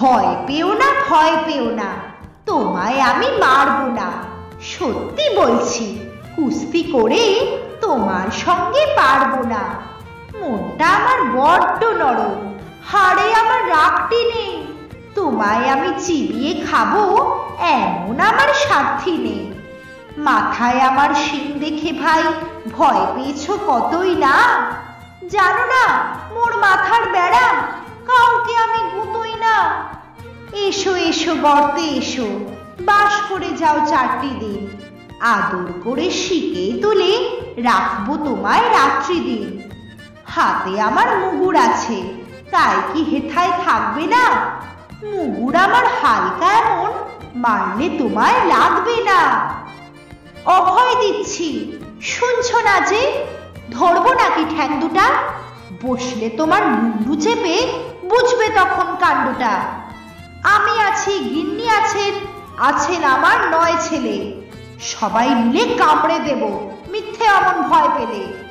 ভয় পেও না, ভয় পেও না। তোমায় আমি মারবো না। সত্যি বলছি, কুস্তি করে তোমার সঙ্গে পারব না। মনটা আমার বড্ড নরম, হাড়ে আমার রাগটি নেই। তোমায় আমি চিবিয়ে খাব, এমন আমার সাথী নেই। মাথায় আমার শিং দেখে ভাই, ভয় পেয়েছ কতই না? জানো না, মোর এসো গর্তে এসো। বাস করে যাও চারটি দিন। আদর করে শিকে তুলে রাখব তোমায় রাত্রি দিন। হাতে আমার মুগুর আছে, তাই কি হেথায় থাকবে না? মুগুর আমার হালকা এমন, মারলে তোমায় লাগবে না। অভয় দিচ্ছি, শুনছ না যে? ধরবো নাকি ঠ্যাং দুটা? বসলে তোমার মুন্ডু চেপে বুঝবে তখন কাণ্ডটা। আমি আছি, গিন্নি আছেন আছেন আমার নয় ছেলে। সবাই মিলে কামড়ে দেব, মিথ্যে অমন ভয় পেলে।